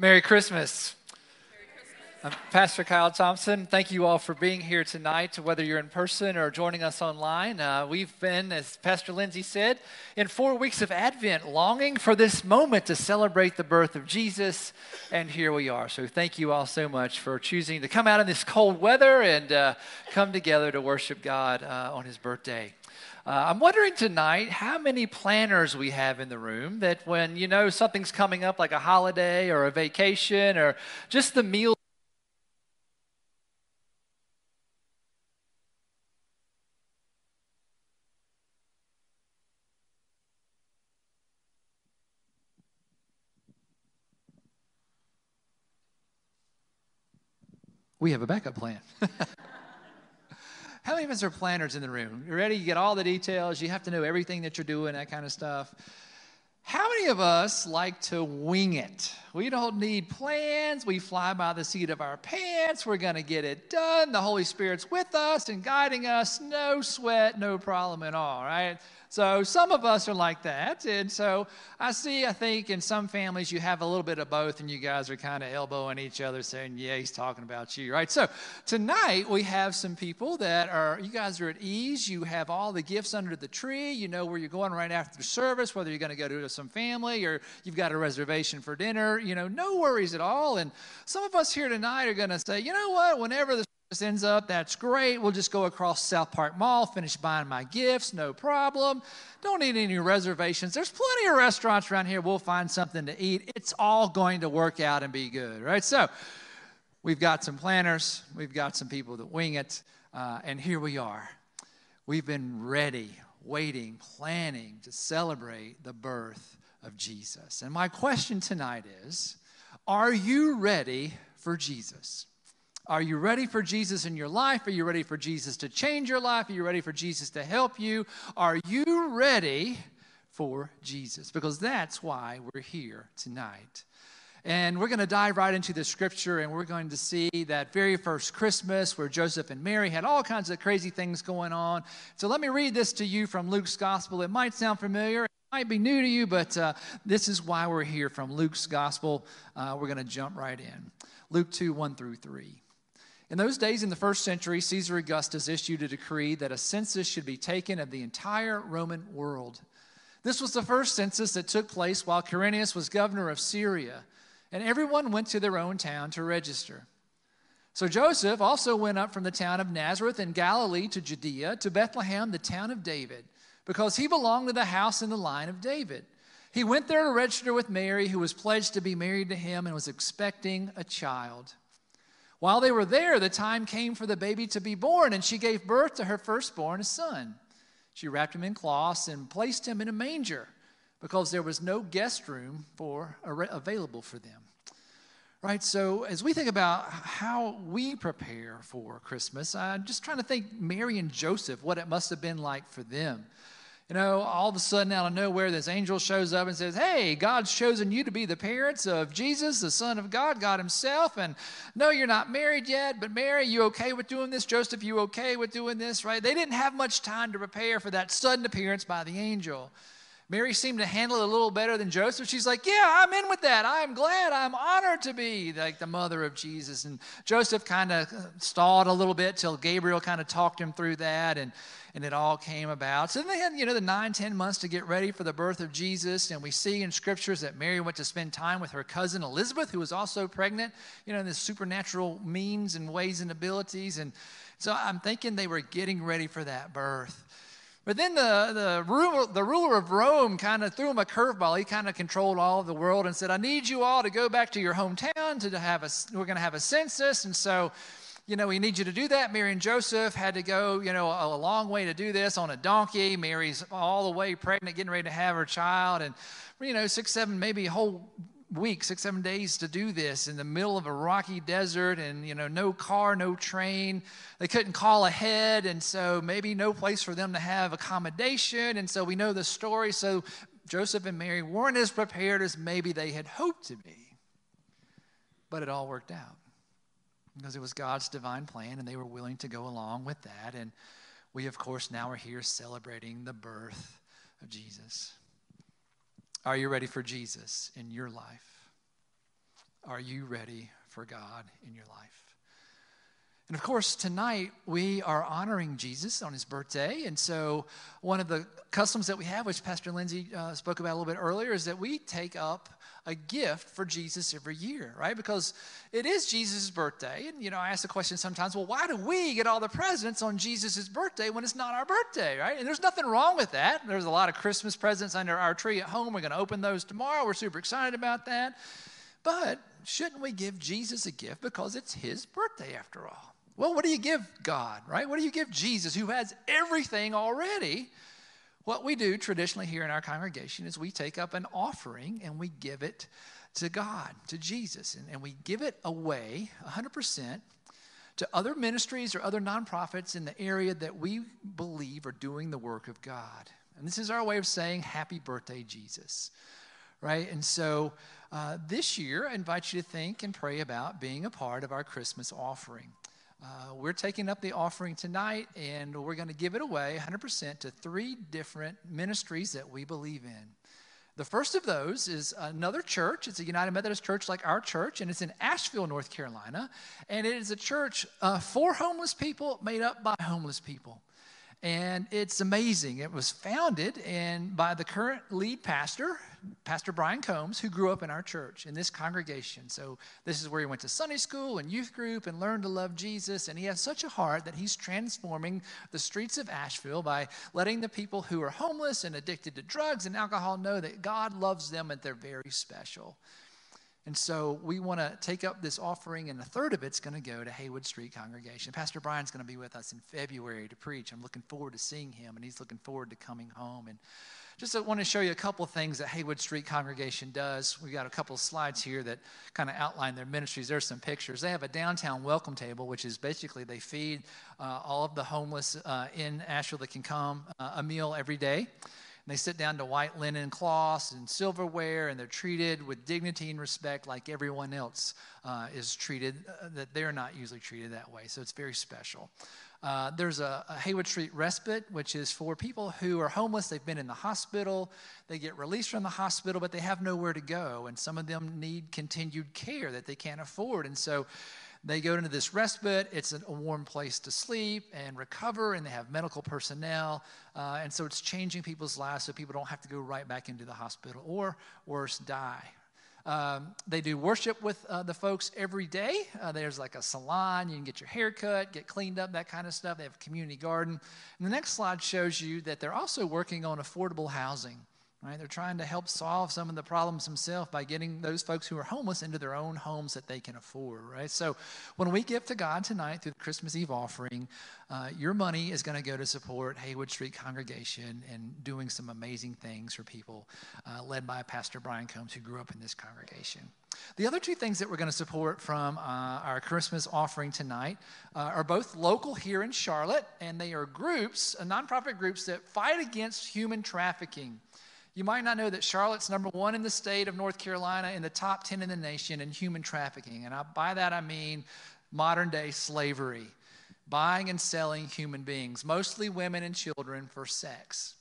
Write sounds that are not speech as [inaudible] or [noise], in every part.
Merry Christmas. I'm Pastor Kyle Thompson. Thank you all for being here tonight, whether you're in person or joining us online. Uh, we've been, as Pastor Lindsay said, in four weeks of Advent, longing for this moment to celebrate the birth of Jesus, and here we are. So, thank you all so much for choosing to come out in this cold weather and uh, come together to worship God uh, on His birthday. Uh, I'm wondering tonight how many planners we have in the room that when you know something's coming up like a holiday or a vacation or just the meal. We have a backup plan. [laughs] How many of us are planners in the room? You're ready? You get all the details. You have to know everything that you're doing, that kind of stuff. How many of us like to wing it? We don't need plans. We fly by the seat of our pants. We're going to get it done. The Holy Spirit's with us and guiding us. No sweat, no problem at all, right? So some of us are like that. And so I see, I think in some families you have a little bit of both, and you guys are kind of elbowing each other saying, Yeah, he's talking about you, right? So tonight we have some people that are, you guys are at ease. You have all the gifts under the tree. You know where you're going right after service, whether you're going to go to some family or you've got a reservation for dinner. You know, no worries at all. And some of us here tonight are going to say, You know what? Whenever the ends up, that's great. We'll just go across South Park Mall, finish buying my gifts, no problem. Don't need any reservations. There's plenty of restaurants around here. We'll find something to eat. It's all going to work out and be good, right? So, we've got some planners, we've got some people that wing it, uh, and here we are. We've been ready, waiting, planning to celebrate the birth of Jesus. And my question tonight is Are you ready for Jesus? Are you ready for Jesus in your life? Are you ready for Jesus to change your life? Are you ready for Jesus to help you? Are you ready for Jesus? Because that's why we're here tonight. And we're going to dive right into the scripture and we're going to see that very first Christmas where Joseph and Mary had all kinds of crazy things going on. So let me read this to you from Luke's gospel. It might sound familiar, it might be new to you, but uh, this is why we're here from Luke's gospel. Uh, we're going to jump right in. Luke 2 1 through 3. In those days, in the first century, Caesar Augustus issued a decree that a census should be taken of the entire Roman world. This was the first census that took place while Quirinius was governor of Syria, and everyone went to their own town to register. So Joseph also went up from the town of Nazareth in Galilee to Judea, to Bethlehem, the town of David, because he belonged to the house in the line of David. He went there to register with Mary, who was pledged to be married to him and was expecting a child. While they were there, the time came for the baby to be born, and she gave birth to her firstborn, a son. She wrapped him in cloths and placed him in a manger because there was no guest room for available for them. Right, so as we think about how we prepare for Christmas, I'm just trying to think Mary and Joseph, what it must have been like for them you know, all of a sudden out of nowhere, this angel shows up and says, Hey, God's chosen you to be the parents of Jesus, the Son of God, God Himself. And no, you're not married yet, but Mary, you okay with doing this? Joseph, you okay with doing this, right? They didn't have much time to prepare for that sudden appearance by the angel. Mary seemed to handle it a little better than Joseph. She's like, Yeah, I'm in with that. I'm glad. I'm honored to be like the mother of Jesus. And Joseph kind of stalled a little bit till Gabriel kind of talked him through that. And and it all came about. So then they had, you know, the nine, ten months to get ready for the birth of Jesus. And we see in scriptures that Mary went to spend time with her cousin Elizabeth, who was also pregnant, you know, in supernatural means and ways and abilities. And so I'm thinking they were getting ready for that birth. But then the, the, ruler, the ruler of Rome kind of threw him a curveball. He kind of controlled all of the world and said, I need you all to go back to your hometown to have a, we're going to have a census. And so you know, we need you to do that. Mary and Joseph had to go, you know, a, long way to do this on a donkey. Mary's all the way pregnant, getting ready to have her child. And, you know, six, seven, maybe a whole week, six, seven days to do this in the middle of a rocky desert and, you know, no car, no train. They couldn't call ahead. And so maybe no place for them to have accommodation. And so we know the story. So Joseph and Mary weren't as prepared as maybe they had hoped to be. But it all worked out because it was God's divine plan and they were willing to go along with that. And we, of course, now are here celebrating the birth of Jesus. Are you ready for Jesus in your life? Are you ready for God in your life? And of course, tonight we are honoring Jesus on his birthday. And so, one of the customs that we have, which Pastor Lindsay uh, spoke about a little bit earlier, is that we take up a gift for Jesus every year, right? Because it is Jesus' birthday. And, you know, I ask the question sometimes, well, why do we get all the presents on Jesus' birthday when it's not our birthday, right? And there's nothing wrong with that. There's a lot of Christmas presents under our tree at home. We're going to open those tomorrow. We're super excited about that. But shouldn't we give Jesus a gift because it's his birthday after all? Well, what do you give God, right? What do you give Jesus who has everything already? What we do traditionally here in our congregation is we take up an offering and we give it to God, to Jesus, and, and we give it away 100% to other ministries or other nonprofits in the area that we believe are doing the work of God. And this is our way of saying, Happy birthday, Jesus. Right? And so uh, this year, I invite you to think and pray about being a part of our Christmas offering. Uh, we're taking up the offering tonight and we're going to give it away 100% to three different ministries that we believe in. The first of those is another church. It's a United Methodist church like our church, and it's in Asheville, North Carolina. And it is a church uh, for homeless people, made up by homeless people. And it's amazing. It was founded and by the current lead pastor, Pastor Brian Combs, who grew up in our church, in this congregation. So this is where he went to Sunday school and youth group and learned to love Jesus. And he has such a heart that he's transforming the streets of Asheville by letting the people who are homeless and addicted to drugs and alcohol know that God loves them and they're very special. And so we want to take up this offering, and a third of it's going to go to Haywood Street Congregation. Pastor Brian's going to be with us in February to preach. I'm looking forward to seeing him, and he's looking forward to coming home. And just want to show you a couple of things that Haywood Street Congregation does. We've got a couple of slides here that kind of outline their ministries. There's some pictures. They have a downtown welcome table, which is basically they feed uh, all of the homeless uh, in Asheville that can come uh, a meal every day they sit down to white linen cloths and silverware, and they're treated with dignity and respect like everyone else uh, is treated, uh, that they're not usually treated that way. So it's very special. Uh, there's a, a, Haywood Street Respite, which is for people who are homeless. They've been in the hospital. They get released from the hospital, but they have nowhere to go. And some of them need continued care that they can't afford. And so they go into this respite. It's a warm place to sleep and recover, and they have medical personnel. Uh, and so it's changing people's lives so people don't have to go right back into the hospital or worse, die. Um, they do worship with uh, the folks every day. Uh, there's like a salon. You can get your hair cut, get cleaned up, that kind of stuff. They have a community garden. And the next slide shows you that they're also working on affordable housing. Right? They're trying to help solve some of the problems themselves by getting those folks who are homeless into their own homes that they can afford. Right? So when we give to God tonight through the Christmas Eve offering, uh, your money is going to go to support Haywood Street Congregation and doing some amazing things for people, uh, led by Pastor Brian Combs, who grew up in this congregation. The other two things that we're going to support from uh, our Christmas offering tonight uh, are both local here in Charlotte, and they are groups, uh, nonprofit groups that fight against human trafficking. You might not know that Charlotte's number one in the state of North Carolina in the top 10 in the nation in human trafficking. And I, by that I mean modern day slavery, buying and selling human beings, mostly women and children, for sex.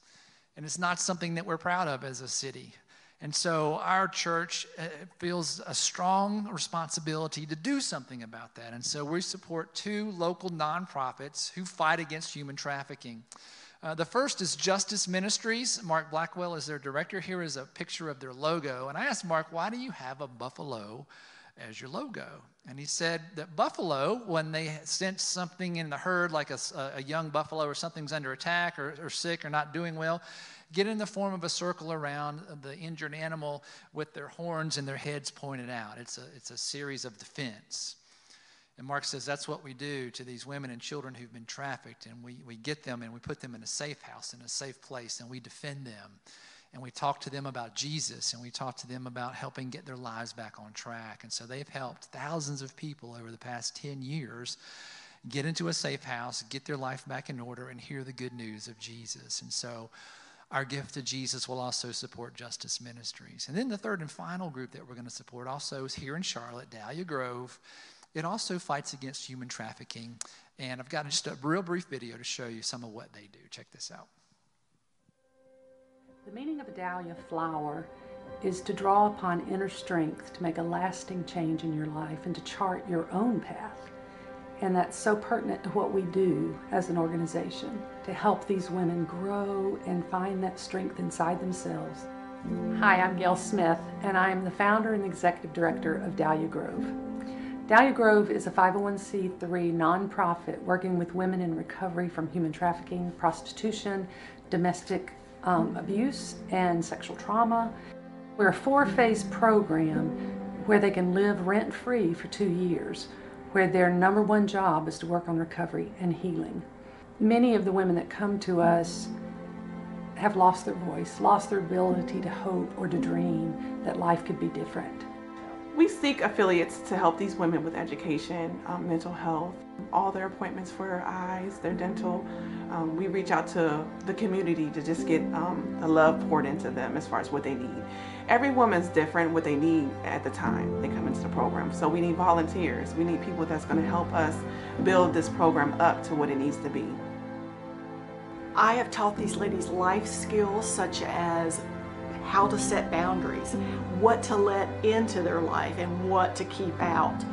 And it's not something that we're proud of as a city. And so our church uh, feels a strong responsibility to do something about that. And so we support two local nonprofits who fight against human trafficking. Uh, the first is Justice Ministries. Mark Blackwell is their director. Here is a picture of their logo. And I asked Mark, why do you have a buffalo as your logo? And he said that buffalo, when they sense something in the herd, like a, a young buffalo or something's under attack or, or sick or not doing well, get in the form of a circle around the injured animal with their horns and their heads pointed out. It's a, it's a series of defense. And Mark says that's what we do to these women and children who've been trafficked. And we, we get them and we put them in a safe house, in a safe place, and we defend them. And we talk to them about Jesus and we talk to them about helping get their lives back on track. And so they've helped thousands of people over the past 10 years get into a safe house, get their life back in order, and hear the good news of Jesus. And so our gift to Jesus will also support Justice Ministries. And then the third and final group that we're going to support also is here in Charlotte, Dahlia Grove. It also fights against human trafficking. And I've got just a real brief video to show you some of what they do. Check this out. The meaning of a dahlia flower is to draw upon inner strength to make a lasting change in your life and to chart your own path. And that's so pertinent to what we do as an organization to help these women grow and find that strength inside themselves. Hi, I'm Gail Smith, and I am the founder and executive director of Dahlia Grove. Dahlia Grove is a 501c3 nonprofit working with women in recovery from human trafficking, prostitution, domestic um, abuse, and sexual trauma. We're a four phase program where they can live rent free for two years, where their number one job is to work on recovery and healing. Many of the women that come to us have lost their voice, lost their ability to hope or to dream that life could be different. We seek affiliates to help these women with education, um, mental health, all their appointments for their eyes, their dental. Um, we reach out to the community to just get um, the love poured into them as far as what they need. Every woman's different what they need at the time they come into the program. So we need volunteers. We need people that's going to help us build this program up to what it needs to be. I have taught these ladies life skills such as how to set boundaries, what to let into their life, and what to keep out.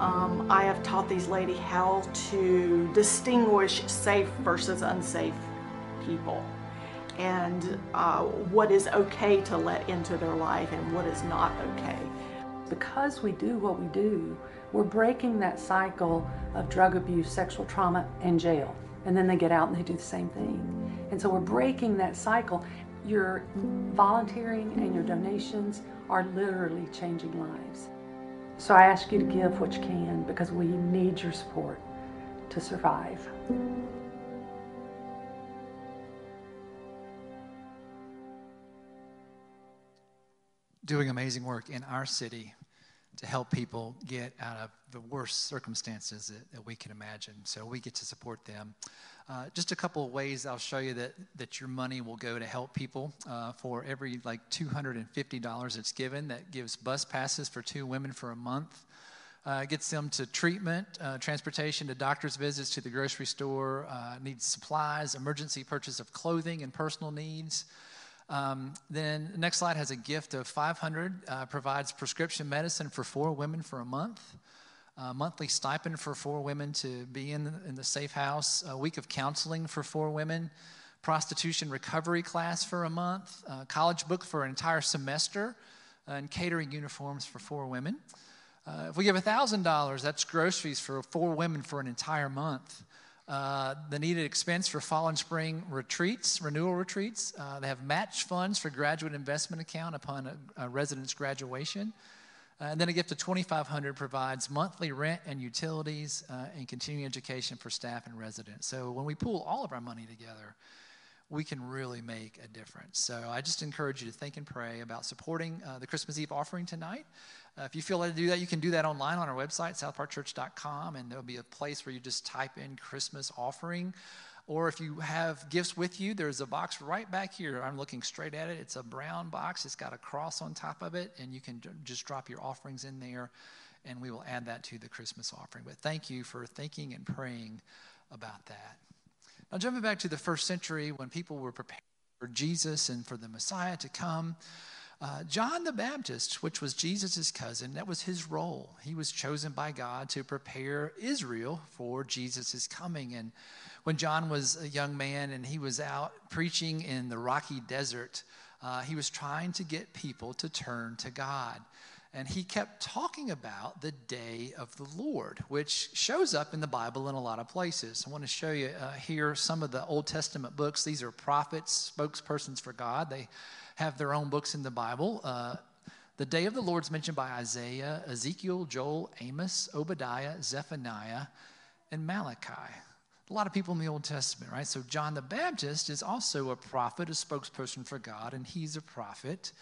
Um, I have taught these ladies how to distinguish safe versus unsafe people and uh, what is okay to let into their life and what is not okay. Because we do what we do, we're breaking that cycle of drug abuse, sexual trauma, and jail. And then they get out and they do the same thing. And so we're breaking that cycle your volunteering and your donations are literally changing lives. So I ask you to give what you can because we need your support to survive. Doing amazing work in our city to help people get out of the worst circumstances that, that we can imagine. So we get to support them. Uh, just a couple of ways I'll show you that, that your money will go to help people. Uh, for every like $250 it's given, that gives bus passes for two women for a month. Uh, gets them to treatment, uh, transportation to doctor's visits, to the grocery store, uh, needs supplies, emergency purchase of clothing and personal needs. Um, then the next slide has a gift of 500, uh, provides prescription medicine for four women for a month a monthly stipend for four women to be in the, in the safe house, a week of counseling for four women, prostitution recovery class for a month, a college book for an entire semester, and catering uniforms for four women. Uh, if we give $1,000, that's groceries for four women for an entire month. Uh, the needed expense for fall and spring retreats, renewal retreats. Uh, they have match funds for graduate investment account upon a, a resident's graduation. Uh, and then a gift of 2500 provides monthly rent and utilities uh, and continuing education for staff and residents. So when we pool all of our money together, we can really make a difference. So I just encourage you to think and pray about supporting uh, the Christmas Eve offering tonight. Uh, if you feel led to do that, you can do that online on our website, southparkchurch.com, and there'll be a place where you just type in Christmas offering. Or if you have gifts with you, there's a box right back here. I'm looking straight at it. It's a brown box, it's got a cross on top of it, and you can just drop your offerings in there, and we will add that to the Christmas offering. But thank you for thinking and praying about that. Now, jumping back to the first century when people were preparing for Jesus and for the Messiah to come. Uh, John the Baptist, which was Jesus' cousin, that was his role. He was chosen by God to prepare Israel for Jesus' coming. And when John was a young man and he was out preaching in the rocky desert, uh, he was trying to get people to turn to God. And he kept talking about the day of the Lord, which shows up in the Bible in a lot of places. I want to show you uh, here some of the Old Testament books. These are prophets, spokespersons for God. They have their own books in the Bible. Uh, the day of the Lord is mentioned by Isaiah, Ezekiel, Joel, Amos, Obadiah, Zephaniah, and Malachi a lot of people in the Old Testament, right? So John the Baptist is also a prophet, a spokesperson for God, and he's a prophet.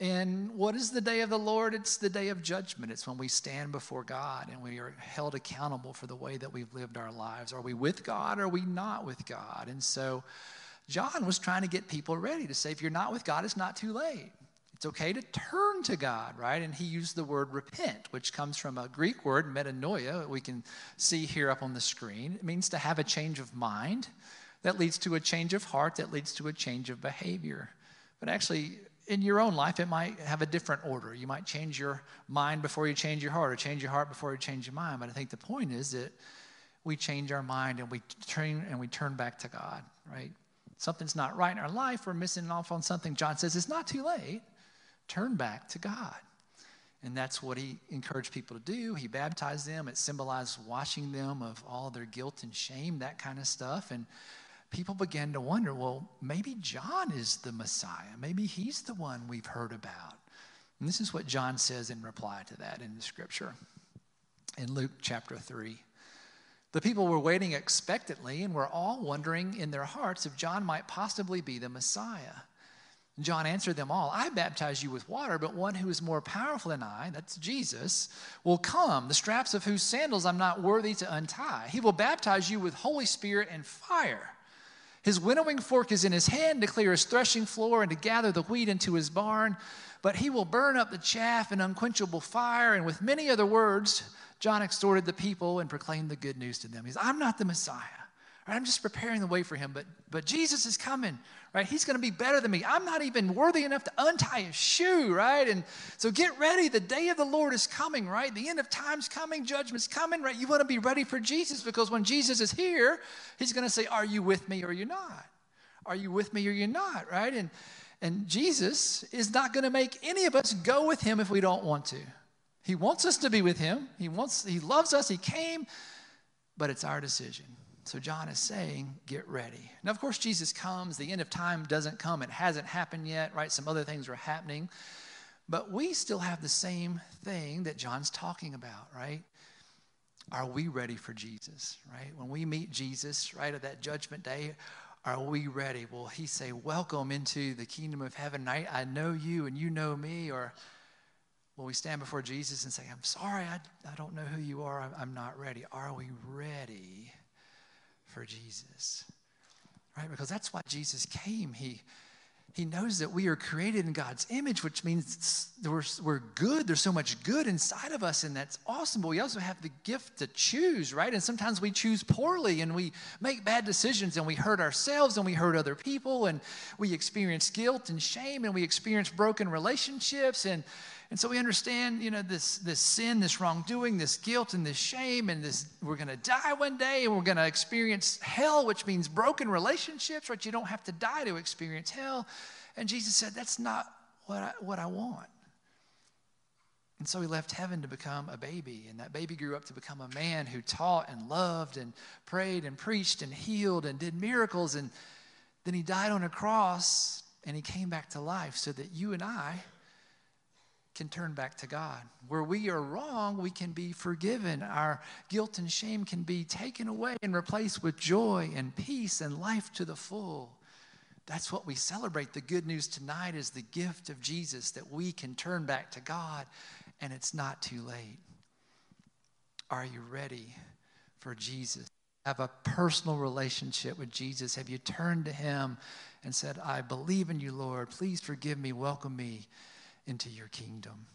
And what is the day of the Lord? It's the day of judgment. It's when we stand before God and we are held accountable for the way that we've lived our lives. Are we with God or are we not with God? And so John was trying to get people ready to say, if you're not with God, it's not too late. It's okay to turn to God, right? And he used the word repent, which comes from a Greek word, metanoia, we can see here up on the screen. It means to have a change of mind that leads to a change of heart, that leads to a change of behavior. But actually, in your own life, it might have a different order. You might change your mind before you change your heart, or change your heart before you change your mind. But I think the point is that we change our mind and we turn and we turn back to God, right? Something's not right in our life, we're missing off on something. John says it's not too late. Turn back to God. And that's what he encouraged people to do. He baptized them. It symbolized washing them of all their guilt and shame, that kind of stuff. And people began to wonder well, maybe John is the Messiah. Maybe he's the one we've heard about. And this is what John says in reply to that in the scripture in Luke chapter 3. The people were waiting expectantly and were all wondering in their hearts if John might possibly be the Messiah. John answered them all I baptize you with water, but one who is more powerful than I, that's Jesus, will come, the straps of whose sandals I'm not worthy to untie. He will baptize you with Holy Spirit and fire. His winnowing fork is in his hand to clear his threshing floor and to gather the wheat into his barn. But he will burn up the chaff in unquenchable fire. And with many other words, John exhorted the people and proclaimed the good news to them. He He's, I'm not the Messiah. Right? I'm just preparing the way for him, but, but Jesus is coming, right? He's going to be better than me. I'm not even worthy enough to untie his shoe, right? And so get ready. The day of the Lord is coming, right? The end of time's coming, judgment's coming, right? You want to be ready for Jesus because when Jesus is here, he's going to say, Are you with me or you're not? Are you with me or you're not, right? And, and Jesus is not going to make any of us go with him if we don't want to. He wants us to be with him. He wants, he loves us. He came, but it's our decision. So John is saying, get ready. Now, of course, Jesus comes. The end of time doesn't come. It hasn't happened yet, right? Some other things are happening. But we still have the same thing that John's talking about, right? Are we ready for Jesus, right? When we meet Jesus, right, at that judgment day, are we ready? Will he say, Welcome into the kingdom of heaven? I, I know you and you know me. Or will we stand before Jesus and say, I'm sorry, I, I don't know who you are. I'm, I'm not ready. Are we ready? For Jesus. Right? Because that's why Jesus came. He, he knows that we are created in God's image, which means we're, we're good. There's so much good inside of us, and that's awesome. But we also have the gift to choose, right? And sometimes we choose poorly and we make bad decisions and we hurt ourselves and we hurt other people and we experience guilt and shame and we experience broken relationships. And and so we understand, you know, this, this sin, this wrongdoing, this guilt, and this shame, and this we're going to die one day, and we're going to experience hell, which means broken relationships, right? You don't have to die to experience hell. And Jesus said, That's not what I, what I want. And so he left heaven to become a baby. And that baby grew up to become a man who taught and loved and prayed and preached and healed and did miracles. And then he died on a cross and he came back to life so that you and I can turn back to God. Where we are wrong, we can be forgiven. Our guilt and shame can be taken away and replaced with joy and peace and life to the full. That's what we celebrate. The good news tonight is the gift of Jesus that we can turn back to God and it's not too late. Are you ready for Jesus? Have a personal relationship with Jesus? Have you turned to Him and said, I believe in you, Lord. Please forgive me, welcome me into your kingdom.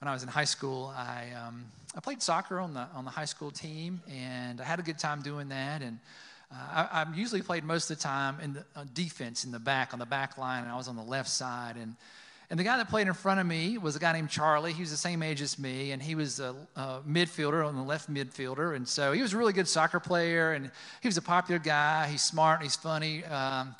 When I was in high school, I, um, I played soccer on the, on the high school team, and I had a good time doing that. And uh, I, I, usually played most of the time in the uh, defense in the back, on the back line, and I was on the left side. And, and the guy that played in front of me was a guy named Charlie. He was the same age as me, and he was a, a midfielder on the left midfielder. And so he was a really good soccer player, and he was a popular guy. He's smart, he's funny. Um,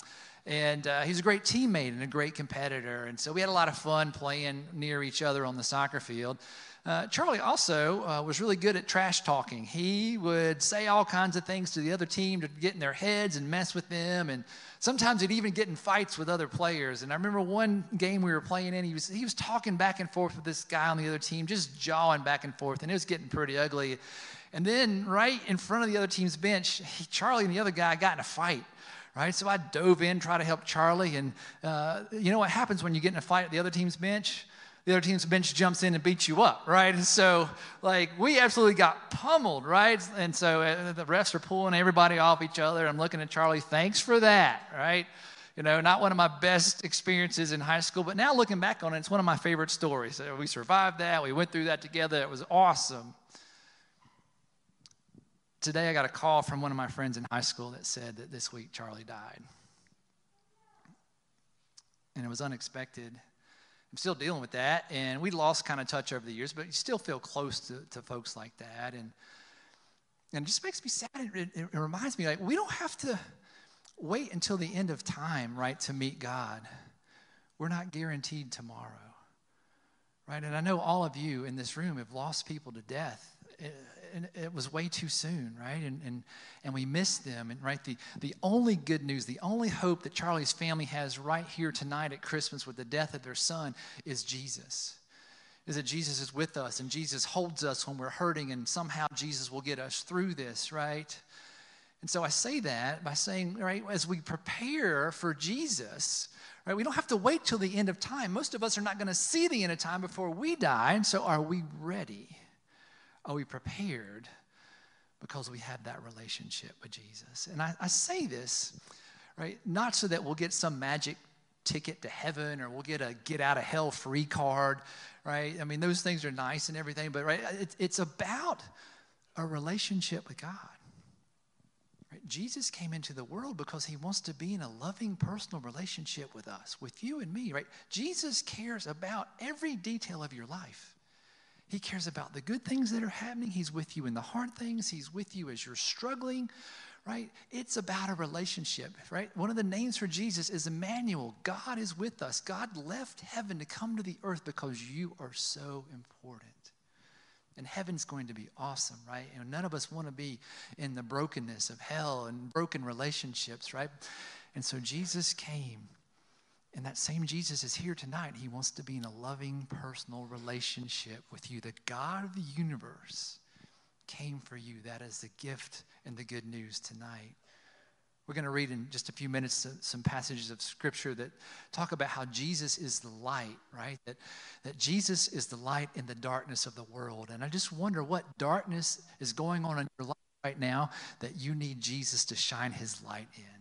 and uh, he's a great teammate and a great competitor. And so we had a lot of fun playing near each other on the soccer field. Uh, Charlie also uh, was really good at trash talking. He would say all kinds of things to the other team to get in their heads and mess with them. And sometimes he'd even get in fights with other players. And I remember one game we were playing in, he was, he was talking back and forth with this guy on the other team, just jawing back and forth. And it was getting pretty ugly. And then, right in front of the other team's bench, he, Charlie and the other guy got in a fight right? So I dove in, try to help Charlie, and uh, you know what happens when you get in a fight at the other team's bench? The other team's bench jumps in and beats you up, right? And so, like, we absolutely got pummeled, right? And so uh, the refs are pulling everybody off each other. I'm looking at Charlie, thanks for that, right? You know, not one of my best experiences in high school, but now looking back on it, it's one of my favorite stories. We survived that. We went through that together. It was awesome today I got a call from one of my friends in high school that said that this week Charlie died. and it was unexpected. I'm still dealing with that, and we lost kind of touch over the years, but you still feel close to, to folks like that. And, and it just makes me sad. It, it, it reminds me, like, we don't have to wait until the end of time, right, to meet God. We're not guaranteed tomorrow, right? And I know all of you in this room have lost people to death eh, and it was way too soon, right? And, and, and we missed them. And right, the, the only good news, the only hope that Charlie's family has right here tonight at Christmas with the death of their son is Jesus. Is that Jesus is with us and Jesus holds us when we're hurting, and somehow Jesus will get us through this, right? And so I say that by saying, right, as we prepare for Jesus, right, we don't have to wait till the end of time. Most of us are not going to see the end of time before we die. And so are we ready? Are we prepared? Because we have that relationship with Jesus. And I, I say this, right, not so that we'll get some magic ticket to heaven or we'll get a get out of hell free card, right? I mean, those things are nice and everything, but right, it, it's about a relationship with God. Right? Jesus came into the world because he wants to be in a loving personal relationship with us, with you and me, right? Jesus cares about every detail of your life. He cares about the good things that are happening. He's with you in the hard things. He's with you as you're struggling, right? It's about a relationship, right? One of the names for Jesus is Emmanuel. God is with us. God left heaven to come to the earth because you are so important. And heaven's going to be awesome, right? And none of us want to be in the brokenness of hell and broken relationships, right? And so Jesus came and that same Jesus is here tonight. He wants to be in a loving, personal relationship with you. The God of the universe came for you. That is the gift and the good news tonight. We're going to read in just a few minutes some passages of scripture that talk about how Jesus is the light, right? That, that Jesus is the light in the darkness of the world. And I just wonder what darkness is going on in your life right now that you need Jesus to shine his light in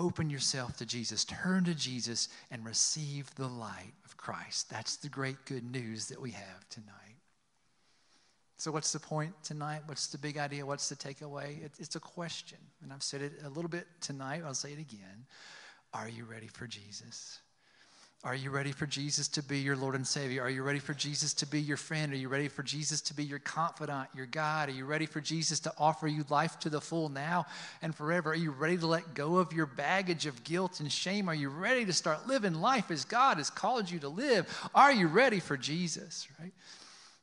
open yourself to Jesus, turn to Jesus, and receive the light of Christ. That's the great good news that we have tonight. So, what's the point tonight? What's the big idea? What's the takeaway? It, it's a question. And I've said it a little bit tonight. I'll say it again. Are you ready for Jesus? Are you ready for Jesus to be your Lord and Savior? Are you ready for Jesus to be your friend? Are you ready for Jesus to be your confidant, your God? Are you ready for Jesus to offer you life to the full now and forever? Are you ready to let go of your baggage of guilt and shame? Are you ready to start living life as God has called you to live? Are you ready for Jesus, right?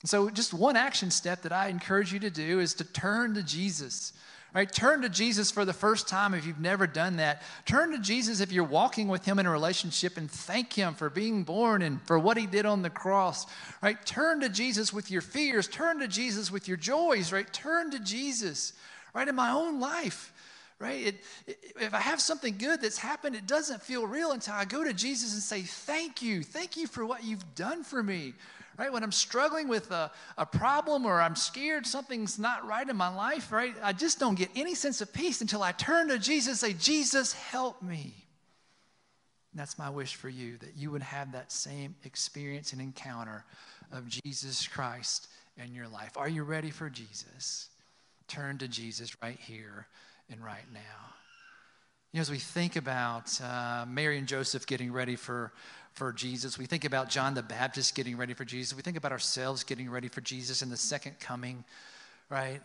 So, just one action step that I encourage you to do is to turn to Jesus. Right? Turn to Jesus for the first time if you've never done that. Turn to Jesus if you're walking with him in a relationship and thank him for being born and for what he did on the cross. Right? Turn to Jesus with your fears. Turn to Jesus with your joys. Right? Turn to Jesus. Right? In my own life. Right? It, it, if I have something good that's happened, it doesn't feel real until I go to Jesus and say, Thank you. Thank you for what you've done for me right? When I'm struggling with a, a problem or I'm scared something's not right in my life, right? I just don't get any sense of peace until I turn to Jesus and say, Jesus, help me. And that's my wish for you, that you would have that same experience and encounter of Jesus Christ in your life. Are you ready for Jesus? Turn to Jesus right here and right now. You know, as we think about uh, Mary and Joseph getting ready for for Jesus. We think about John the Baptist getting ready for Jesus. We think about ourselves getting ready for Jesus in the second coming, right?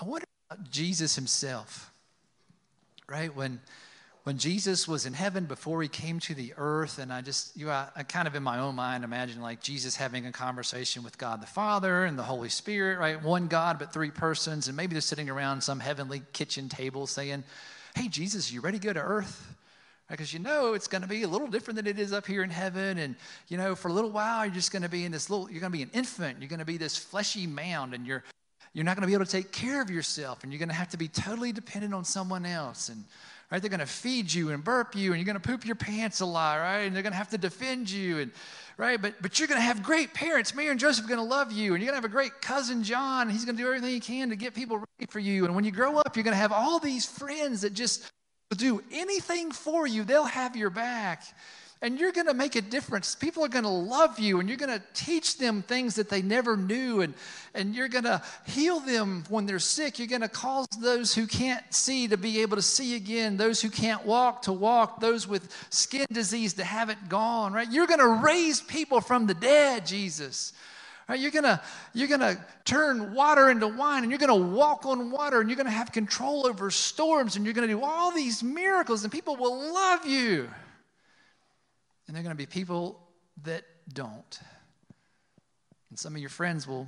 I wonder about Jesus himself, right? When when Jesus was in heaven before he came to the earth, and I just, you, I, I kind of in my own mind imagine like Jesus having a conversation with God the Father and the Holy Spirit, right? One God, but three persons, and maybe they're sitting around some heavenly kitchen table saying, Hey, Jesus, you ready to go to earth? Because you know it's going to be a little different than it is up here in heaven and you know for a little while you're just going to be in this little you're going to be an infant. You're going to be this fleshy mound and you're you're not going to be able to take care of yourself and you're going to have to be totally dependent on someone else. And right they're going to feed you and burp you and you're going to poop your pants a lot right? And they're going to have to defend you and right but but you're going to have great parents. Mary and joseph are going to love you and you're going to have a great cousin john he's going to do everything he can to get people ready for you. And when you grow up you're going to have all these friends that just do anything for you, they'll have your back. and you're going to make a difference. People are going to love you and you're going to teach them things that they never knew and, and you're going to heal them when they're sick. You're going to cause those who can't see to be able to see again, those who can't walk to walk, those with skin disease to have it gone, right? You're going to raise people from the dead, Jesus. Right? You're gonna you're gonna turn water into wine, and you're gonna walk on water, and you're gonna have control over storms, and you're gonna do all these miracles, and people will love you. And they're to be people that don't. And some of your friends will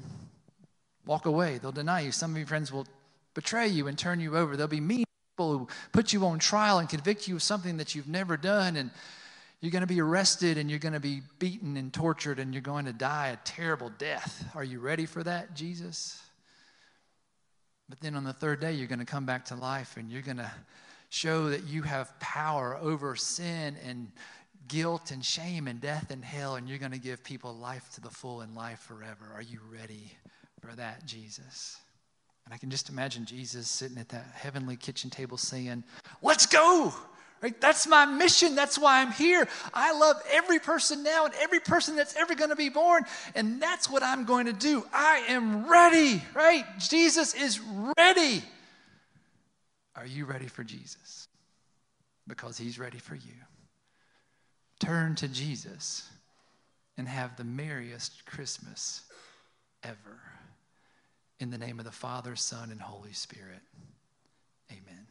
walk away, they'll deny you. Some of your friends will betray you and turn you over. There'll be mean people who put you on trial and convict you of something that you've never done. And you're going to be arrested and you're going to be beaten and tortured and you're going to die a terrible death. Are you ready for that, Jesus? But then on the third day, you're going to come back to life and you're going to show that you have power over sin and guilt and shame and death and hell, and you're going to give people life to the full and life forever. Are you ready for that, Jesus? And I can just imagine Jesus sitting at that heavenly kitchen table saying, Let's go! Right? That's my mission. That's why I'm here. I love every person now and every person that's ever going to be born. And that's what I'm going to do. I am ready, right? Jesus is ready. Are you ready for Jesus? Because he's ready for you turn to Jesus and have the merriest Christmas ever. In the name of the Father, Son, and Holy Spirit. Amen.